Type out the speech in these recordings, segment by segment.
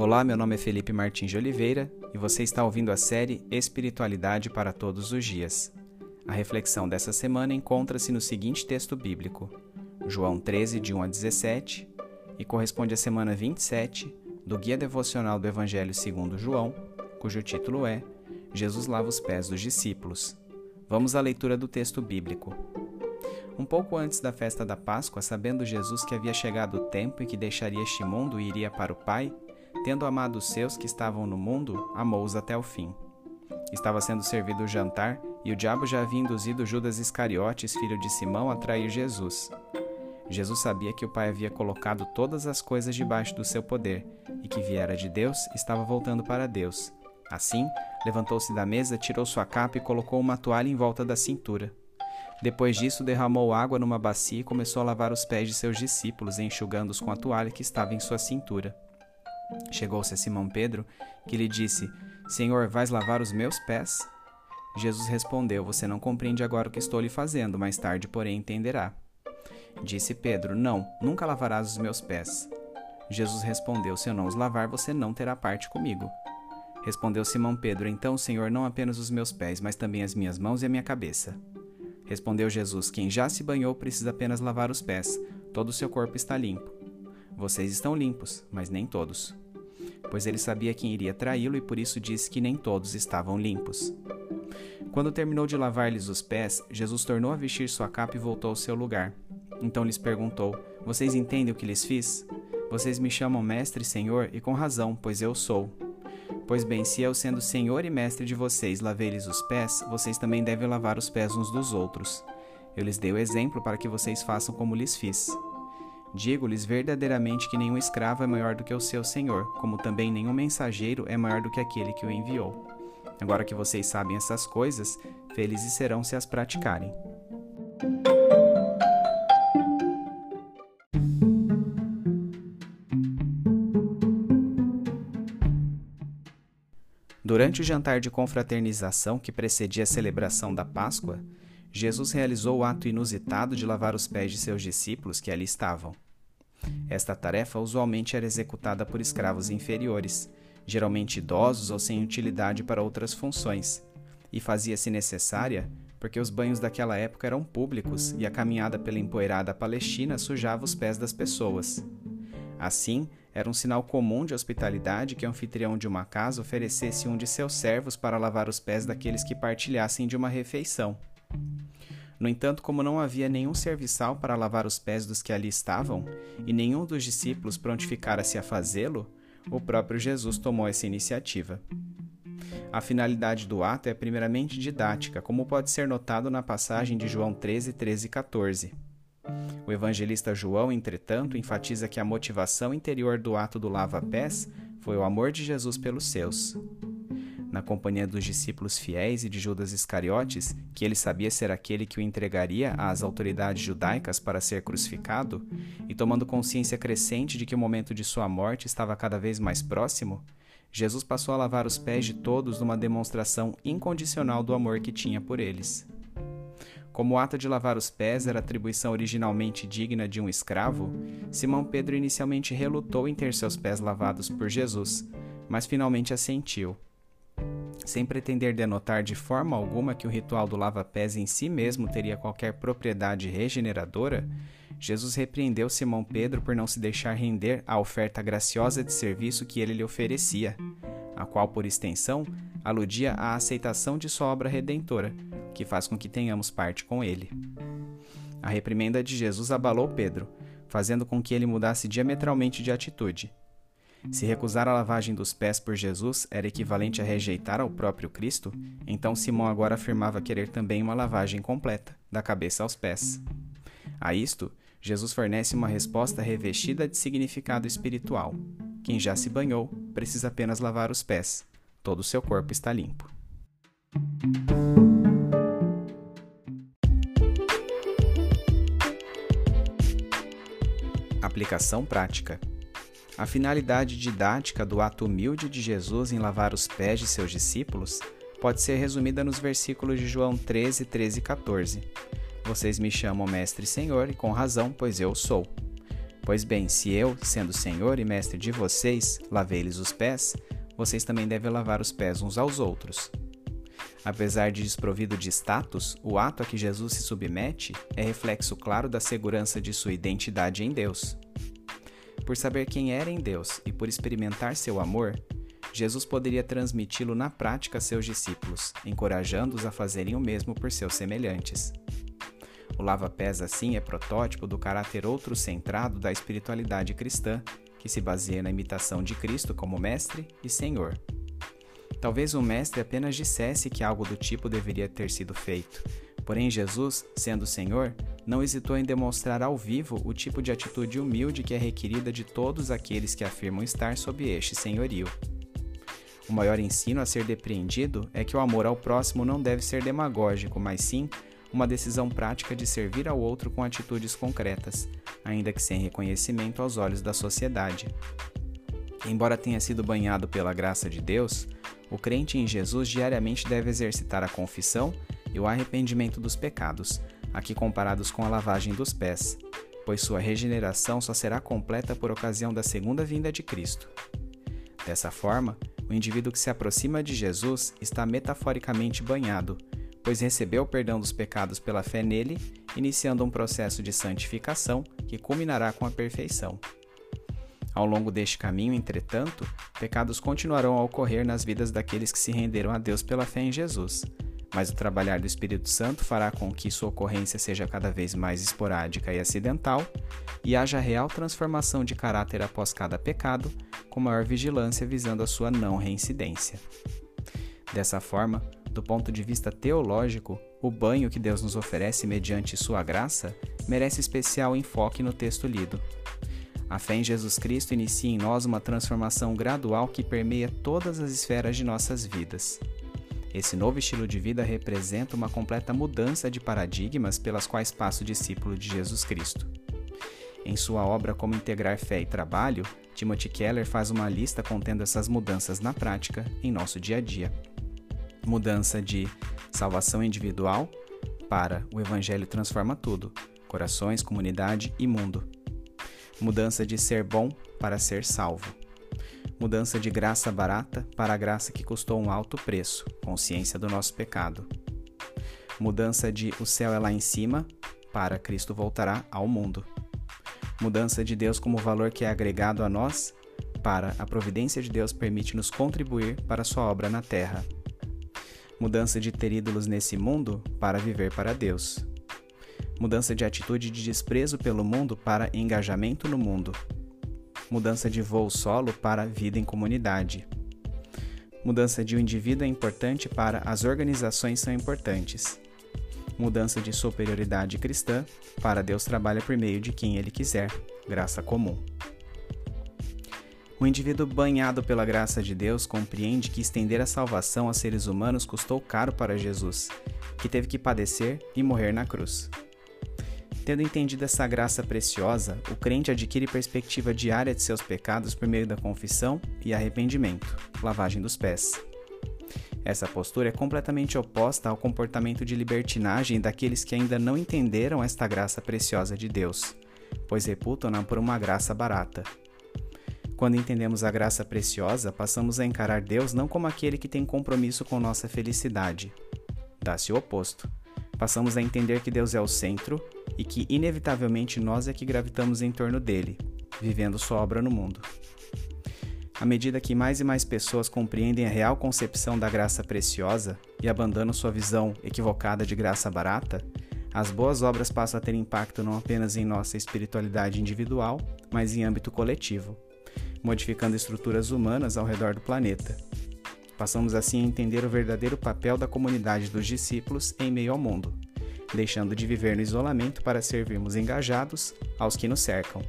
Olá, meu nome é Felipe Martins de Oliveira e você está ouvindo a série Espiritualidade para Todos os Dias. A reflexão dessa semana encontra-se no seguinte texto bíblico, João 13, de 1 a 17, e corresponde à semana 27 do Guia Devocional do Evangelho segundo João, cujo título é Jesus lava os pés dos discípulos. Vamos à leitura do texto bíblico. Um pouco antes da festa da Páscoa, sabendo Jesus que havia chegado o tempo e que deixaria este mundo e iria para o Pai, tendo amado os seus que estavam no mundo, amou-os até o fim. Estava sendo servido o jantar, e o diabo já havia induzido Judas Iscariotes, filho de Simão, a trair Jesus. Jesus sabia que o Pai havia colocado todas as coisas debaixo do seu poder, e que viera de Deus estava voltando para Deus. Assim, levantou-se da mesa, tirou sua capa e colocou uma toalha em volta da cintura. Depois disso, derramou água numa bacia e começou a lavar os pés de seus discípulos, enxugando-os com a toalha que estava em sua cintura. Chegou-se a Simão Pedro, que lhe disse: Senhor, vais lavar os meus pés? Jesus respondeu: Você não compreende agora o que estou lhe fazendo, mais tarde, porém, entenderá. Disse Pedro: Não, nunca lavarás os meus pés. Jesus respondeu: Se eu não os lavar, você não terá parte comigo. Respondeu Simão Pedro: Então, Senhor, não apenas os meus pés, mas também as minhas mãos e a minha cabeça. Respondeu Jesus: Quem já se banhou precisa apenas lavar os pés, todo o seu corpo está limpo. Vocês estão limpos, mas nem todos. Pois ele sabia quem iria traí-lo e por isso disse que nem todos estavam limpos. Quando terminou de lavar-lhes os pés, Jesus tornou a vestir sua capa e voltou ao seu lugar. Então lhes perguntou: Vocês entendem o que lhes fiz? Vocês me chamam mestre e senhor, e com razão, pois eu sou. Pois bem, se eu, sendo senhor e mestre de vocês, lavei-lhes os pés, vocês também devem lavar os pés uns dos outros. Eu lhes dei o exemplo para que vocês façam como lhes fiz. Digo-lhes verdadeiramente que nenhum escravo é maior do que o seu senhor, como também nenhum mensageiro é maior do que aquele que o enviou. Agora que vocês sabem essas coisas, felizes serão se as praticarem. Durante o jantar de confraternização que precedia a celebração da Páscoa, Jesus realizou o ato inusitado de lavar os pés de seus discípulos que ali estavam. Esta tarefa usualmente era executada por escravos inferiores, geralmente idosos ou sem utilidade para outras funções, e fazia-se necessária porque os banhos daquela época eram públicos e a caminhada pela empoeirada Palestina sujava os pés das pessoas. Assim, era um sinal comum de hospitalidade que o anfitrião de uma casa oferecesse um de seus servos para lavar os pés daqueles que partilhassem de uma refeição. No entanto, como não havia nenhum serviçal para lavar os pés dos que ali estavam, e nenhum dos discípulos prontificara-se a fazê-lo, o próprio Jesus tomou essa iniciativa. A finalidade do ato é primeiramente didática, como pode ser notado na passagem de João 13, 13 e 14. O evangelista João, entretanto, enfatiza que a motivação interior do ato do lava-pés foi o amor de Jesus pelos seus. Na companhia dos discípulos fiéis e de Judas Iscariotes, que ele sabia ser aquele que o entregaria às autoridades judaicas para ser crucificado, e tomando consciência crescente de que o momento de sua morte estava cada vez mais próximo, Jesus passou a lavar os pés de todos numa demonstração incondicional do amor que tinha por eles. Como o ato de lavar os pés era atribuição originalmente digna de um escravo, Simão Pedro inicialmente relutou em ter seus pés lavados por Jesus, mas finalmente assentiu. Sem pretender denotar de forma alguma que o ritual do lava-pés em si mesmo teria qualquer propriedade regeneradora, Jesus repreendeu Simão Pedro por não se deixar render à oferta graciosa de serviço que ele lhe oferecia, a qual, por extensão, aludia à aceitação de sua obra redentora, que faz com que tenhamos parte com ele. A reprimenda de Jesus abalou Pedro, fazendo com que ele mudasse diametralmente de atitude. Se recusar a lavagem dos pés por Jesus era equivalente a rejeitar ao próprio Cristo, então Simão agora afirmava querer também uma lavagem completa, da cabeça aos pés. A isto, Jesus fornece uma resposta revestida de significado espiritual. Quem já se banhou precisa apenas lavar os pés, todo o seu corpo está limpo. Aplicação prática. A finalidade didática do ato humilde de Jesus em lavar os pés de seus discípulos pode ser resumida nos versículos de João 13, 13 e 14. Vocês me chamam Mestre e Senhor, e com razão, pois eu sou. Pois bem, se eu, sendo Senhor e mestre de vocês, lavei-lhes os pés, vocês também devem lavar os pés uns aos outros. Apesar de desprovido de status, o ato a que Jesus se submete é reflexo claro da segurança de sua identidade em Deus. Por saber quem era em Deus e por experimentar seu amor, Jesus poderia transmiti-lo na prática a seus discípulos, encorajando-os a fazerem o mesmo por seus semelhantes. O lava-pés, assim, é protótipo do caráter outro-centrado da espiritualidade cristã, que se baseia na imitação de Cristo como Mestre e Senhor. Talvez o Mestre apenas dissesse que algo do tipo deveria ter sido feito, porém Jesus, sendo Senhor, não hesitou em demonstrar ao vivo o tipo de atitude humilde que é requerida de todos aqueles que afirmam estar sob este senhorio. O maior ensino a ser depreendido é que o amor ao próximo não deve ser demagógico, mas sim uma decisão prática de servir ao outro com atitudes concretas, ainda que sem reconhecimento aos olhos da sociedade. Embora tenha sido banhado pela graça de Deus, o crente em Jesus diariamente deve exercitar a confissão e o arrependimento dos pecados, aqui comparados com a lavagem dos pés, pois sua regeneração só será completa por ocasião da segunda vinda de Cristo. Dessa forma, o indivíduo que se aproxima de Jesus está metaforicamente banhado, pois recebeu o perdão dos pecados pela fé nele, iniciando um processo de santificação que culminará com a perfeição. Ao longo deste caminho, entretanto, pecados continuarão a ocorrer nas vidas daqueles que se renderam a Deus pela fé em Jesus, mas o trabalhar do Espírito Santo fará com que sua ocorrência seja cada vez mais esporádica e acidental, e haja real transformação de caráter após cada pecado, com maior vigilância visando a sua não reincidência. Dessa forma, do ponto de vista teológico, o banho que Deus nos oferece mediante Sua graça merece especial enfoque no texto lido. A fé em Jesus Cristo inicia em nós uma transformação gradual que permeia todas as esferas de nossas vidas. Esse novo estilo de vida representa uma completa mudança de paradigmas pelas quais passa o discípulo de Jesus Cristo. Em sua obra Como Integrar Fé e Trabalho, Timothy Keller faz uma lista contendo essas mudanças na prática em nosso dia a dia mudança de salvação individual para o Evangelho transforma tudo, corações, comunidade e mundo. Mudança de ser bom para ser salvo. Mudança de graça barata para a graça que custou um alto preço, consciência do nosso pecado. Mudança de o céu é lá em cima para Cristo voltará ao mundo. Mudança de Deus como valor que é agregado a nós para a providência de Deus permite-nos contribuir para sua obra na terra mudança de ter ídolos nesse mundo para viver para Deus, mudança de atitude de desprezo pelo mundo para engajamento no mundo, mudança de voo solo para vida em comunidade. Mudança de um indivíduo é importante para as organizações são importantes. Mudança de superioridade cristã para Deus trabalha por meio de quem Ele quiser, graça comum. O indivíduo banhado pela graça de Deus compreende que estender a salvação a seres humanos custou caro para Jesus, que teve que padecer e morrer na cruz. Tendo entendido essa graça preciosa, o crente adquire perspectiva diária de seus pecados por meio da confissão e arrependimento, lavagem dos pés. Essa postura é completamente oposta ao comportamento de libertinagem daqueles que ainda não entenderam esta graça preciosa de Deus, pois reputam-na por uma graça barata. Quando entendemos a graça preciosa, passamos a encarar Deus não como aquele que tem compromisso com nossa felicidade. Dá-se o oposto. Passamos a entender que Deus é o centro e que, inevitavelmente, nós é que gravitamos em torno dele, vivendo sua obra no mundo. À medida que mais e mais pessoas compreendem a real concepção da graça preciosa e abandonam sua visão equivocada de graça barata, as boas obras passam a ter impacto não apenas em nossa espiritualidade individual, mas em âmbito coletivo modificando estruturas humanas ao redor do planeta. Passamos assim a entender o verdadeiro papel da comunidade dos discípulos em meio ao mundo, deixando de viver no isolamento para servirmos engajados aos que nos cercam,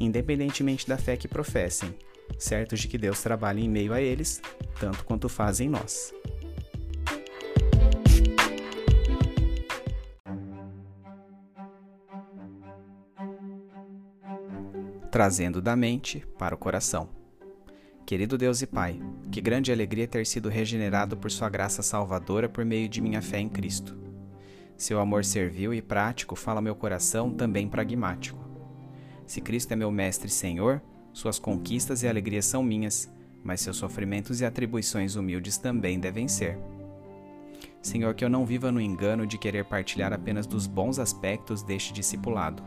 independentemente da fé que professem, certos de que Deus trabalha em meio a eles, tanto quanto faz em nós. trazendo da mente para o coração. Querido Deus e Pai, que grande alegria ter sido regenerado por Sua graça salvadora por meio de minha fé em Cristo. Seu amor servil e prático fala meu coração também pragmático. Se Cristo é meu mestre e Senhor, suas conquistas e alegrias são minhas, mas seus sofrimentos e atribuições humildes também devem ser. Senhor, que eu não viva no engano de querer partilhar apenas dos bons aspectos deste discipulado.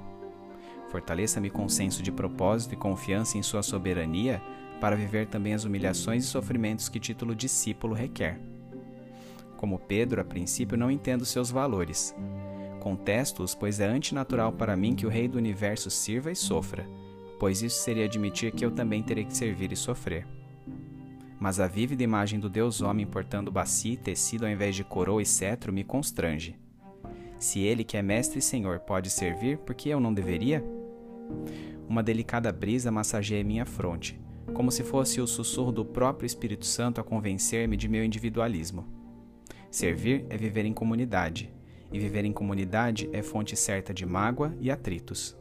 Fortaleça-me com senso de propósito e confiança em Sua soberania para viver também as humilhações e sofrimentos que título discípulo requer. Como Pedro, a princípio não entendo seus valores. Contesto-os, pois é antinatural para mim que o Rei do Universo sirva e sofra, pois isso seria admitir que eu também terei que servir e sofrer mas a vívida imagem do Deus homem portando bacia e tecido ao invés de coroa e cetro me constrange. Se ele, que é mestre e senhor, pode servir, por que eu não deveria? Uma delicada brisa massageia minha fronte, como se fosse o sussurro do próprio Espírito Santo a convencer-me de meu individualismo. Servir é viver em comunidade, e viver em comunidade é fonte certa de mágoa e atritos.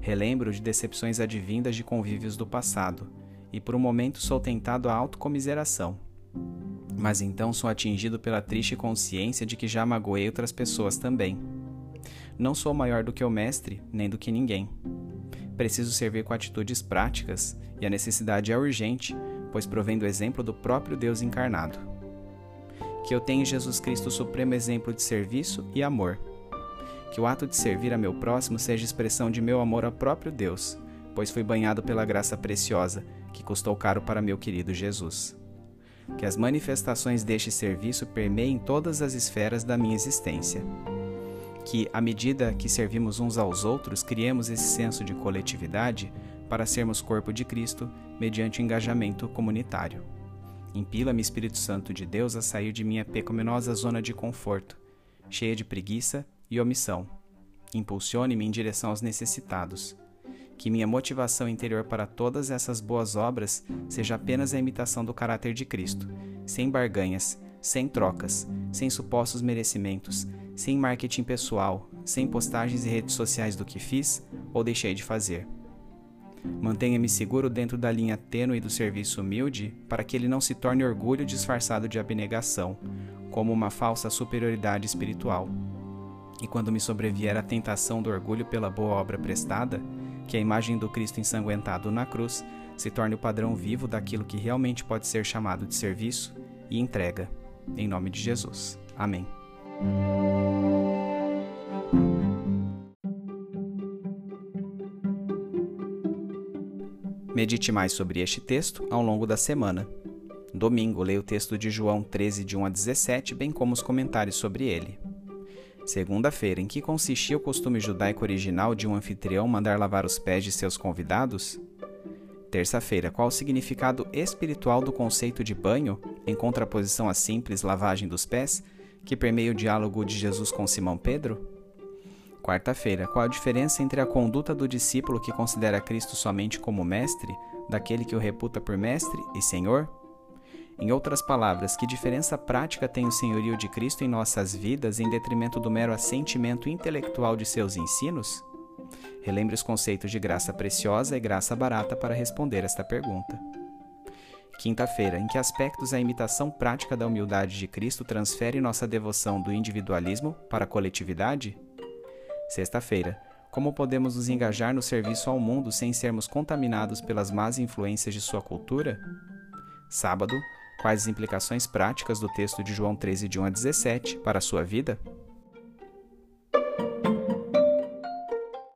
Relembro de decepções advindas de convívios do passado, e por um momento sou tentado à autocomiseração. Mas então sou atingido pela triste consciência de que já magoei outras pessoas também. Não sou maior do que o mestre, nem do que ninguém. Preciso servir com atitudes práticas, e a necessidade é urgente, pois provém do exemplo do próprio Deus encarnado. Que eu tenha em Jesus Cristo o supremo exemplo de serviço e amor. Que o ato de servir a meu próximo seja expressão de meu amor ao próprio Deus, pois fui banhado pela graça preciosa que custou caro para meu querido Jesus. Que as manifestações deste serviço permeiem todas as esferas da minha existência. Que, à medida que servimos uns aos outros, criemos esse senso de coletividade para sermos corpo de Cristo mediante o engajamento comunitário. Impila-me, Espírito Santo de Deus, a sair de minha pecaminosa zona de conforto, cheia de preguiça e omissão. Impulsione-me em direção aos necessitados que minha motivação interior para todas essas boas obras seja apenas a imitação do caráter de Cristo, sem barganhas, sem trocas, sem supostos merecimentos, sem marketing pessoal, sem postagens e redes sociais do que fiz ou deixei de fazer. Mantenha-me seguro dentro da linha tênue do serviço humilde para que ele não se torne orgulho disfarçado de abnegação, como uma falsa superioridade espiritual. E quando me sobrevier a tentação do orgulho pela boa obra prestada, que a imagem do Cristo ensanguentado na cruz se torne o padrão vivo daquilo que realmente pode ser chamado de serviço e entrega. Em nome de Jesus. Amém. Medite mais sobre este texto ao longo da semana. Domingo, leia o texto de João 13, de 1 a 17, bem como os comentários sobre ele. Segunda-feira, em que consistia o costume judaico original de um anfitrião mandar lavar os pés de seus convidados? Terça-feira, qual o significado espiritual do conceito de banho, em contraposição à simples lavagem dos pés, que permeia o diálogo de Jesus com Simão Pedro? Quarta-feira, qual a diferença entre a conduta do discípulo que considera Cristo somente como mestre, daquele que o reputa por mestre e senhor? Em outras palavras, que diferença prática tem o senhorio de Cristo em nossas vidas em detrimento do mero assentimento intelectual de seus ensinos? Relembre os conceitos de graça preciosa e graça barata para responder esta pergunta. Quinta-feira, em que aspectos a imitação prática da humildade de Cristo transfere nossa devoção do individualismo para a coletividade? Sexta-feira, como podemos nos engajar no serviço ao mundo sem sermos contaminados pelas más influências de sua cultura? Sábado, Quais as implicações práticas do texto de João 13, de 1 a 17 para a sua vida?